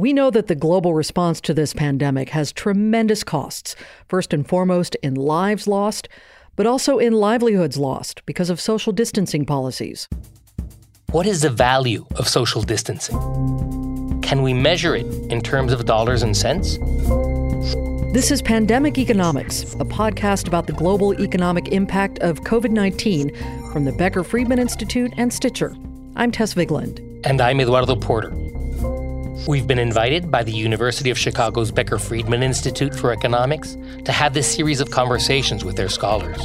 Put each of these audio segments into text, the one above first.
We know that the global response to this pandemic has tremendous costs, first and foremost in lives lost, but also in livelihoods lost because of social distancing policies. What is the value of social distancing? Can we measure it in terms of dollars and cents? This is Pandemic Economics, a podcast about the global economic impact of COVID 19 from the Becker Friedman Institute and Stitcher. I'm Tess Vigeland. And I'm Eduardo Porter. We've been invited by the University of Chicago's Becker Friedman Institute for Economics to have this series of conversations with their scholars.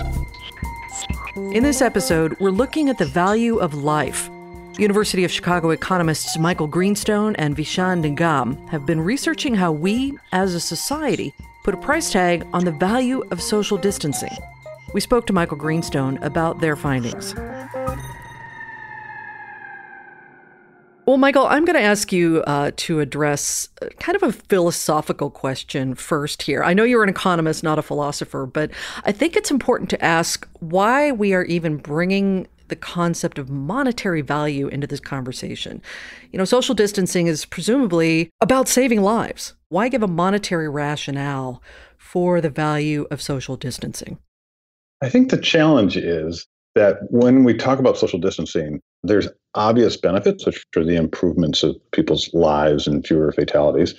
In this episode, we're looking at the value of life. University of Chicago economists Michael Greenstone and Vishan Nigam have been researching how we, as a society, put a price tag on the value of social distancing. We spoke to Michael Greenstone about their findings. Well, Michael, I'm going to ask you uh, to address uh, kind of a philosophical question first here. I know you're an economist, not a philosopher, but I think it's important to ask why we are even bringing the concept of monetary value into this conversation. You know, social distancing is presumably about saving lives. Why give a monetary rationale for the value of social distancing? I think the challenge is that when we talk about social distancing, there's obvious benefits, which are the improvements of people's lives and fewer fatalities.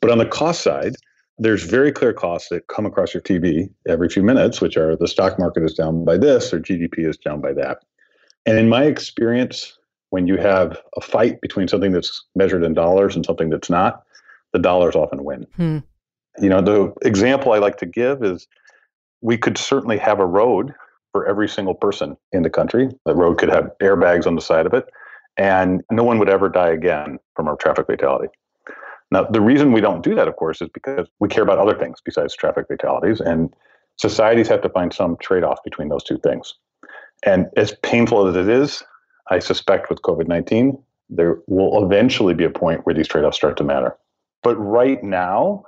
But on the cost side, there's very clear costs that come across your TV every few minutes, which are the stock market is down by this or GDP is down by that. And in my experience, when you have a fight between something that's measured in dollars and something that's not, the dollars often win. Hmm. You know, the example I like to give is we could certainly have a road for every single person in the country. The road could have airbags on the side of it, and no one would ever die again from a traffic fatality. Now, the reason we don't do that, of course, is because we care about other things besides traffic fatalities, and societies have to find some trade off between those two things. And as painful as it is, I suspect with COVID 19, there will eventually be a point where these trade offs start to matter. But right now,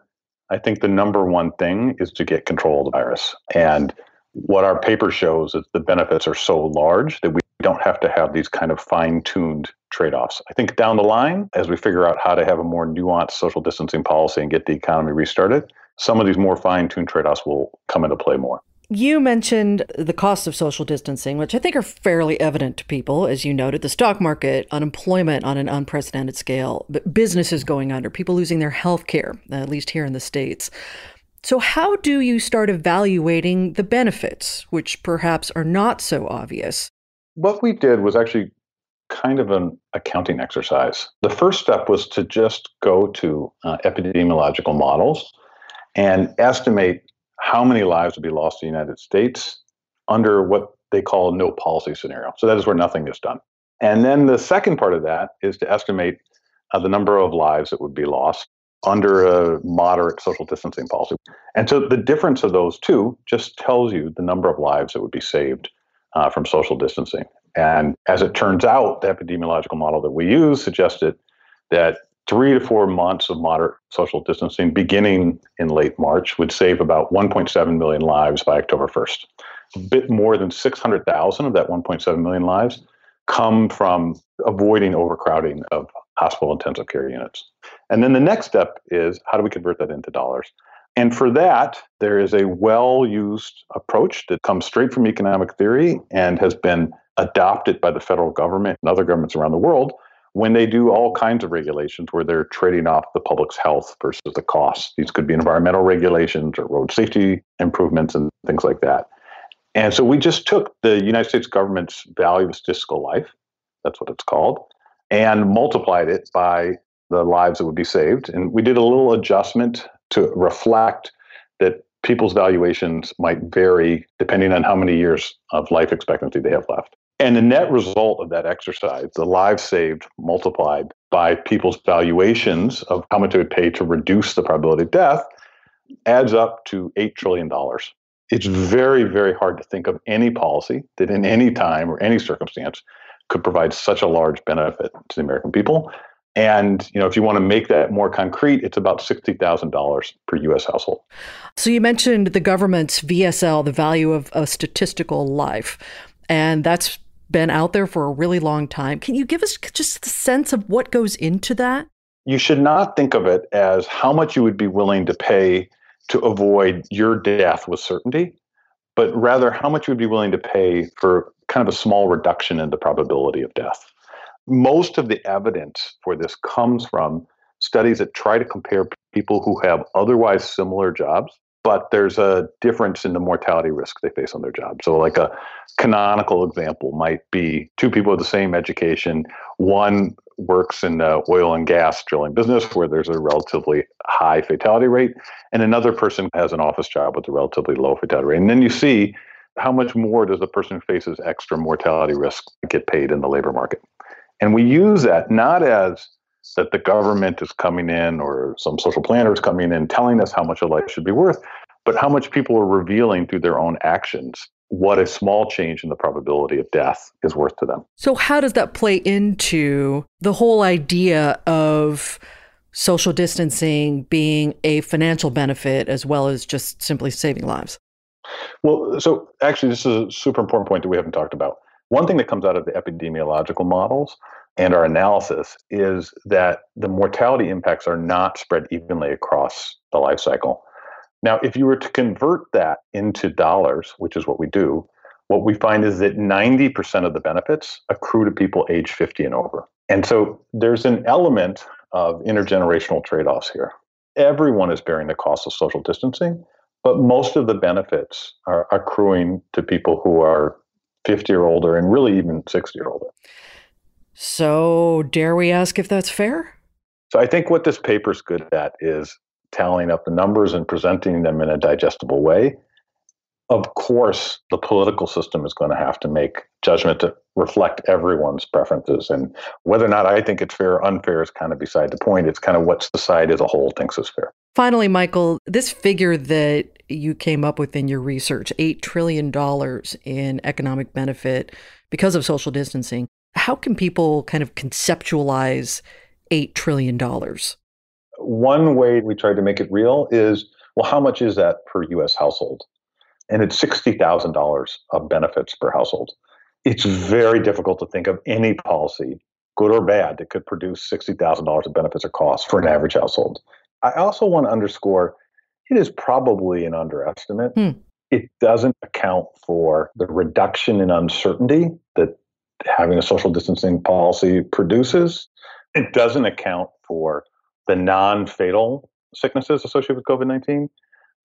I think the number one thing is to get control of the virus. And what our paper shows is the benefits are so large that we don't have to have these kind of fine tuned trade offs. I think down the line, as we figure out how to have a more nuanced social distancing policy and get the economy restarted, some of these more fine tuned trade offs will come into play more. You mentioned the costs of social distancing, which I think are fairly evident to people, as you noted the stock market, unemployment on an unprecedented scale, businesses going under, people losing their health care, at least here in the States. So, how do you start evaluating the benefits, which perhaps are not so obvious? What we did was actually kind of an accounting exercise. The first step was to just go to uh, epidemiological models and estimate how many lives would be lost in the United States under what they call no policy scenario. So that is where nothing is done. And then the second part of that is to estimate uh, the number of lives that would be lost under a moderate social distancing policy. And so the difference of those two just tells you the number of lives that would be saved uh, from social distancing. And as it turns out, the epidemiological model that we use suggested that three to four months of moderate social distancing beginning in late March would save about 1.7 million lives by October 1st. A bit more than 600,000 of that 1.7 million lives come from avoiding overcrowding of hospital intensive care units. And then the next step is how do we convert that into dollars? And for that, there is a well used approach that comes straight from economic theory and has been adopted by the federal government and other governments around the world when they do all kinds of regulations where they're trading off the public's health versus the costs. These could be environmental regulations or road safety improvements and things like that. And so we just took the United States government's value of statistical life, that's what it's called, and multiplied it by the lives that would be saved. And we did a little adjustment to reflect that people's valuations might vary depending on how many years of life expectancy they have left. And the net result of that exercise, the lives saved multiplied by people's valuations of how much it would pay to reduce the probability of death, adds up to $8 trillion. It's very, very hard to think of any policy that in any time or any circumstance could provide such a large benefit to the American people. And you know, if you want to make that more concrete, it's about sixty thousand dollars per U.S. household. So you mentioned the government's VSL, the value of a statistical life, and that's been out there for a really long time. Can you give us just a sense of what goes into that? you should not think of it as how much you would be willing to pay to avoid your death with certainty, but rather how much you would be willing to pay for kind of a small reduction in the probability of death. Most of the evidence for this comes from studies that try to compare people who have otherwise similar jobs but there's a difference in the mortality risk they face on their job. So, like a canonical example might be two people with the same education. One works in the oil and gas drilling business where there's a relatively high fatality rate, and another person has an office job with a relatively low fatality rate. And then you see how much more does the person who faces extra mortality risk get paid in the labor market. And we use that not as that the government is coming in or some social planner is coming in telling us how much a life should be worth, but how much people are revealing through their own actions what a small change in the probability of death is worth to them. So, how does that play into the whole idea of social distancing being a financial benefit as well as just simply saving lives? Well, so actually, this is a super important point that we haven't talked about. One thing that comes out of the epidemiological models and our analysis is that the mortality impacts are not spread evenly across the life cycle. Now, if you were to convert that into dollars, which is what we do, what we find is that 90% of the benefits accrue to people age 50 and over. And so there's an element of intergenerational trade offs here. Everyone is bearing the cost of social distancing, but most of the benefits are accruing to people who are 50 or older and really even 60 or older. So, dare we ask if that's fair? So, I think what this paper's good at is tallying up the numbers and presenting them in a digestible way. Of course, the political system is going to have to make judgment to reflect everyone's preferences. And whether or not I think it's fair or unfair is kind of beside the point. It's kind of what society as a whole thinks is fair. Finally, Michael, this figure that you came up with in your research $8 trillion in economic benefit because of social distancing how can people kind of conceptualize $8 trillion? One way we try to make it real is well, how much is that per US household? And it's $60,000 of benefits per household. It's very difficult to think of any policy, good or bad, that could produce $60,000 of benefits or costs for an average household. I also want to underscore it is probably an underestimate. Hmm. It doesn't account for the reduction in uncertainty that having a social distancing policy produces. It doesn't account for the non fatal sicknesses associated with COVID 19.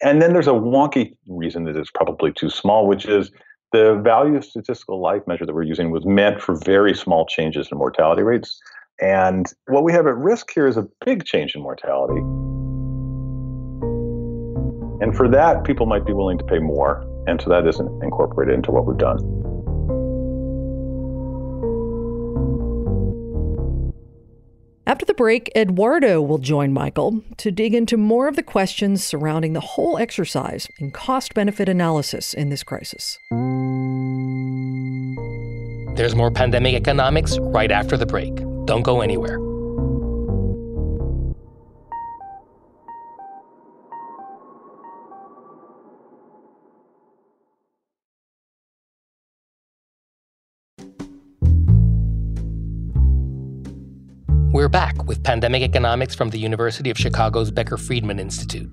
And then there's a wonky reason that it's probably too small, which is the value of statistical life measure that we're using was meant for very small changes in mortality rates. And what we have at risk here is a big change in mortality. And for that, people might be willing to pay more. And so that isn't incorporated into what we've done. After the break, Eduardo will join Michael to dig into more of the questions surrounding the whole exercise in cost benefit analysis in this crisis. There's more pandemic economics right after the break. Don't go anywhere. We're back with pandemic economics from the University of Chicago's Becker Friedman Institute.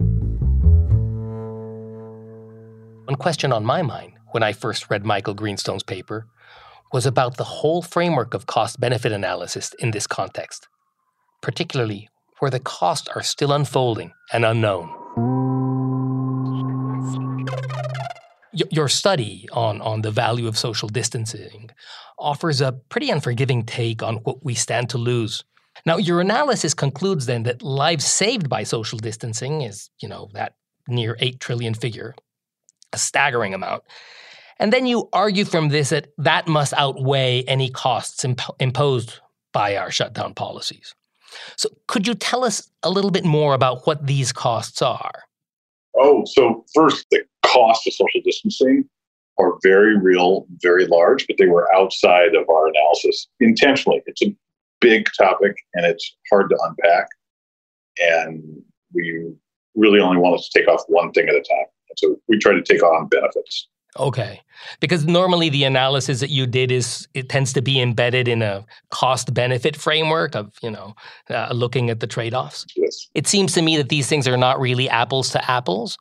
One question on my mind when I first read Michael Greenstone's paper was about the whole framework of cost benefit analysis in this context, particularly where the costs are still unfolding and unknown. Your study on, on the value of social distancing offers a pretty unforgiving take on what we stand to lose now, your analysis concludes then that lives saved by social distancing is, you know, that near 8 trillion figure, a staggering amount. And then you argue from this that that must outweigh any costs imp- imposed by our shutdown policies. So, could you tell us a little bit more about what these costs are? Oh, so first, the cost of social distancing are very real, very large, but they were outside of our analysis intentionally. It's a big topic and it's hard to unpack. And we really only want to take off one thing at a time. And so we try to take on benefits. Okay. Because normally the analysis that you did is it tends to be embedded in a cost benefit framework of, you know, uh, looking at the trade-offs. Yes. It seems to me that these things are not really apples to apples,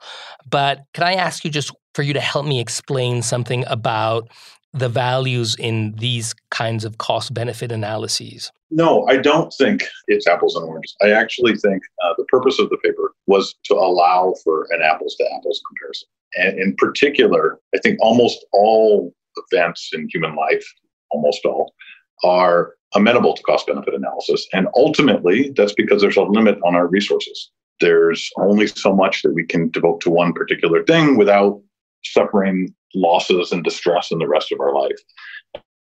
but can I ask you just for you to help me explain something about the values in these kinds of cost benefit analyses? No, I don't think it's apples and oranges. I actually think uh, the purpose of the paper was to allow for an apples to apples comparison. And in particular, I think almost all events in human life, almost all, are amenable to cost benefit analysis. And ultimately, that's because there's a limit on our resources. There's only so much that we can devote to one particular thing without suffering losses and distress in the rest of our life.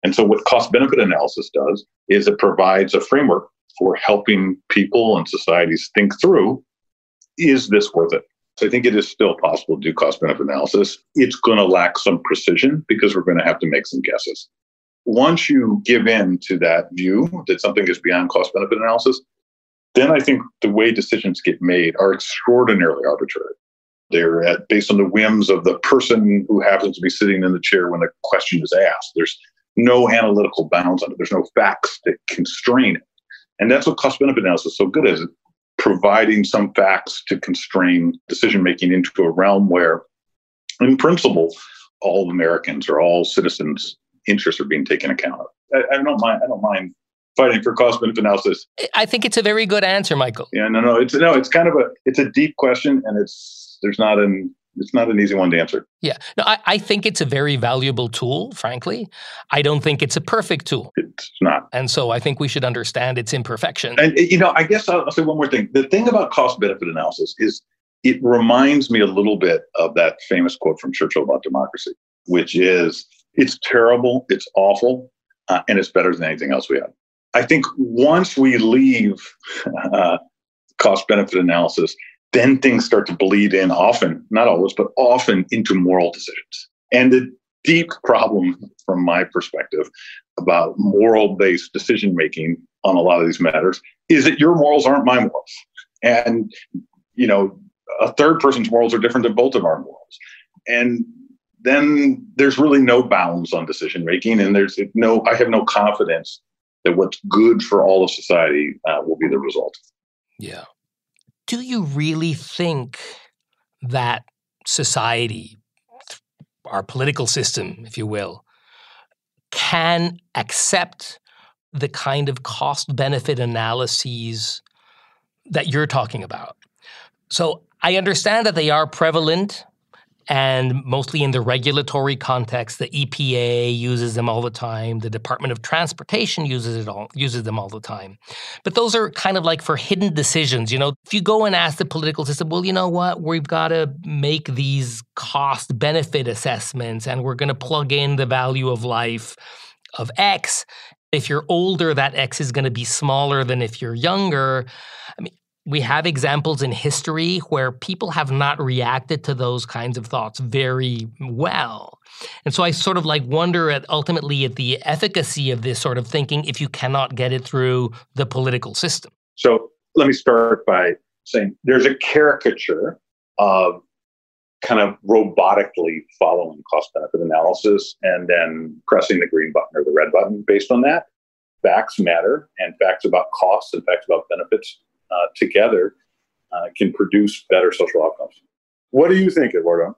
And so, what cost benefit analysis does is it provides a framework for helping people and societies think through is this worth it? So, I think it is still possible to do cost benefit analysis. It's going to lack some precision because we're going to have to make some guesses. Once you give in to that view that something is beyond cost benefit analysis, then I think the way decisions get made are extraordinarily arbitrary. They're at, based on the whims of the person who happens to be sitting in the chair when the question is asked. There's no analytical bounds on it. There's no facts that constrain it. And that's what cost benefit analysis is so good at, providing some facts to constrain decision making into a realm where, in principle, all Americans or all citizens' interests are being taken account of. I, I don't mind. I don't mind fighting for cost benefit analysis. I think it's a very good answer, Michael. Yeah, no, no, it's no, it's kind of a it's a deep question, and it's there's not an it's not an easy one to answer. Yeah. No, I, I think it's a very valuable tool, frankly. I don't think it's a perfect tool. It's not. And so I think we should understand its imperfection. And, you know, I guess I'll, I'll say one more thing. The thing about cost benefit analysis is it reminds me a little bit of that famous quote from Churchill about democracy, which is it's terrible, it's awful, uh, and it's better than anything else we have. I think once we leave uh, cost benefit analysis, then things start to bleed in often, not always, but often into moral decisions. And the deep problem from my perspective about moral based decision making on a lot of these matters is that your morals aren't my morals. And, you know, a third person's morals are different than both of our morals. And then there's really no bounds on decision making. And there's no, I have no confidence that what's good for all of society uh, will be the result. Yeah do you really think that society, our political system, if you will, can accept the kind of cost benefit analyses that you're talking about? So I understand that they are prevalent and mostly in the regulatory context, the EPA uses them all the time. The Department of Transportation uses it all uses them all the time. But those are kind of like for hidden decisions. You know, if you go and ask the political system, well, you know what, we've got to make these cost benefit assessments, and we're going to plug in the value of life of X. If you're older, that X is going to be smaller than if you're younger. I mean, we have examples in history where people have not reacted to those kinds of thoughts very well. And so I sort of like wonder at ultimately at the efficacy of this sort of thinking if you cannot get it through the political system. So let me start by saying there's a caricature of kind of robotically following cost benefit analysis and then pressing the green button or the red button based on that. Facts matter, and facts about costs and facts about benefits uh, together uh, can produce better social outcomes. What do you think, Eduardo,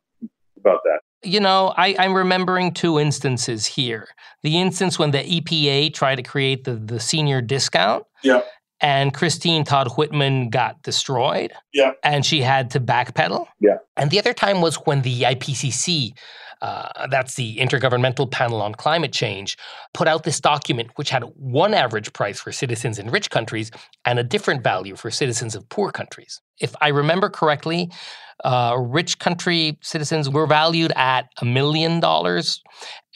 about that? You know, I, am remembering two instances here. The instance when the EPA tried to create the, the senior discount. Yeah. And Christine Todd Whitman got destroyed. Yeah. And she had to backpedal. Yeah. And the other time was when the IPCC uh, that's the Intergovernmental Panel on Climate Change, put out this document which had one average price for citizens in rich countries and a different value for citizens of poor countries. If I remember correctly, uh, rich country citizens were valued at a million dollars,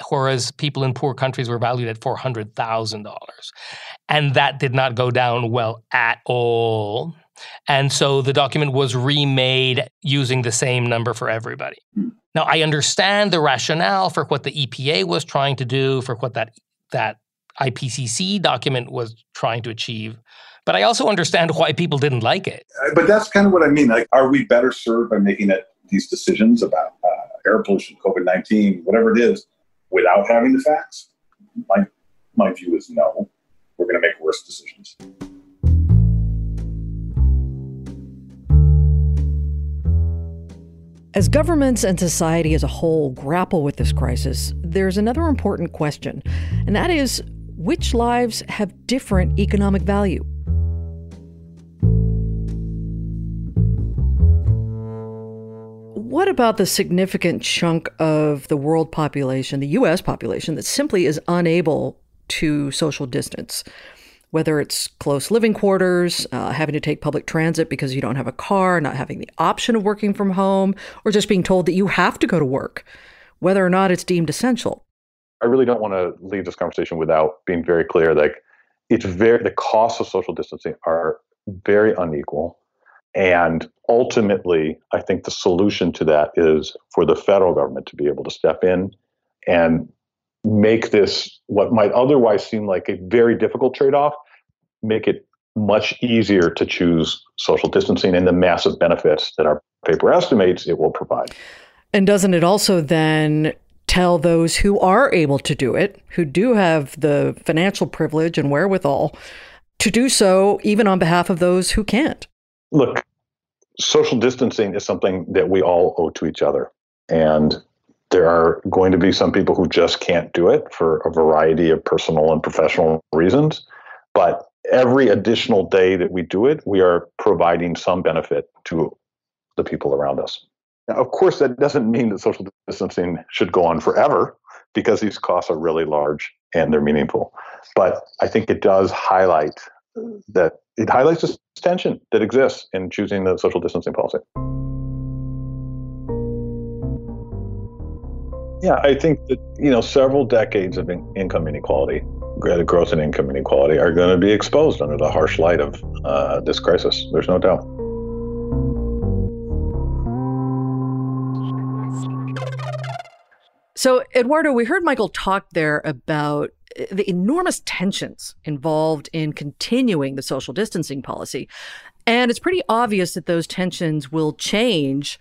whereas people in poor countries were valued at $400,000. And that did not go down well at all. And so the document was remade using the same number for everybody. Hmm. Now, I understand the rationale for what the EPA was trying to do, for what that, that IPCC document was trying to achieve. But I also understand why people didn't like it. Uh, but that's kind of what I mean. Like, are we better served by making it these decisions about uh, air pollution, COVID 19, whatever it is, without having the facts? My, my view is no. We're going to make worse decisions. As governments and society as a whole grapple with this crisis, there's another important question, and that is which lives have different economic value? What about the significant chunk of the world population, the US population, that simply is unable to social distance? Whether it's close living quarters, uh, having to take public transit because you don't have a car, not having the option of working from home, or just being told that you have to go to work, whether or not it's deemed essential. I really don't want to leave this conversation without being very clear. Like, it's very the costs of social distancing are very unequal, and ultimately, I think the solution to that is for the federal government to be able to step in and make this what might otherwise seem like a very difficult trade-off make it much easier to choose social distancing and the massive benefits that our paper estimates it will provide. And doesn't it also then tell those who are able to do it, who do have the financial privilege and wherewithal, to do so even on behalf of those who can't? Look, social distancing is something that we all owe to each other. And there are going to be some people who just can't do it for a variety of personal and professional reasons. But every additional day that we do it, we are providing some benefit to the people around us. Now, of course, that doesn't mean that social distancing should go on forever because these costs are really large and they're meaningful. But I think it does highlight uh, that it highlights this tension that exists in choosing the social distancing policy. Yeah, I think that you know several decades of in- income inequality, growth in income inequality, are going to be exposed under the harsh light of uh, this crisis. There's no doubt. So, Eduardo, we heard Michael talk there about uh, the enormous tensions involved in continuing the social distancing policy. And it's pretty obvious that those tensions will change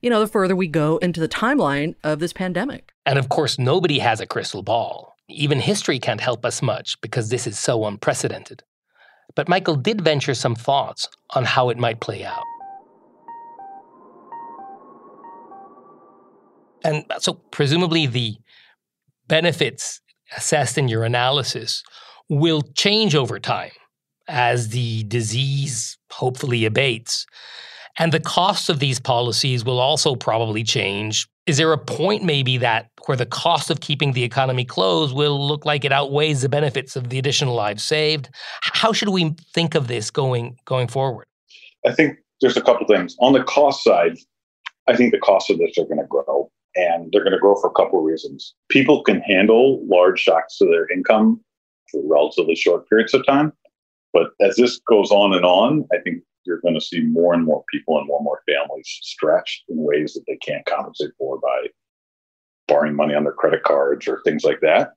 you know, the further we go into the timeline of this pandemic. And of course, nobody has a crystal ball. Even history can't help us much because this is so unprecedented. But Michael did venture some thoughts on how it might play out. And uh, so, presumably, the benefits assessed in your analysis will change over time as the disease hopefully abates. And the costs of these policies will also probably change. Is there a point maybe that where the cost of keeping the economy closed will look like it outweighs the benefits of the additional lives saved? How should we think of this going going forward? I think there's a couple things. On the cost side, I think the costs of this are going to grow and they're going to grow for a couple of reasons. People can handle large shocks to their income for relatively short periods of time. But as this goes on and on, I think you're going to see more and more people and more and more families stretched in ways that they can't compensate for by borrowing money on their credit cards or things like that.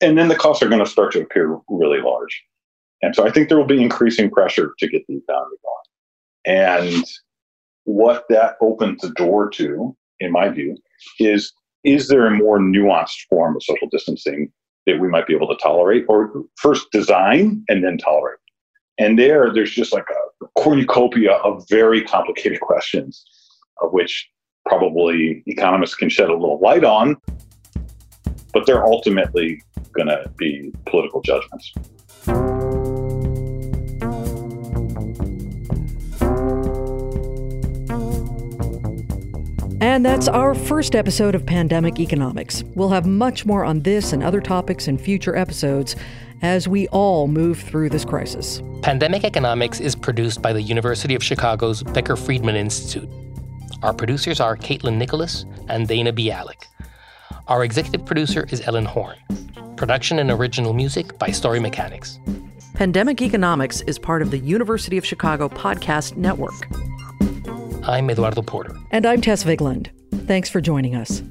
And then the costs are going to start to appear really large. And so I think there will be increasing pressure to get the economy going. And what that opens the door to, in my view, is is there a more nuanced form of social distancing that we might be able to tolerate or first design and then tolerate? And there, there's just like a cornucopia of very complicated questions, of which probably economists can shed a little light on, but they're ultimately going to be political judgments. And that's our first episode of Pandemic Economics. We'll have much more on this and other topics in future episodes as we all move through this crisis. Pandemic Economics is produced by the University of Chicago's Becker Friedman Institute. Our producers are Caitlin Nicholas and Dana Bialik. Our executive producer is Ellen Horn. Production and original music by Story Mechanics. Pandemic Economics is part of the University of Chicago Podcast Network. I'm Eduardo Porter. And I'm Tess Vigeland. Thanks for joining us.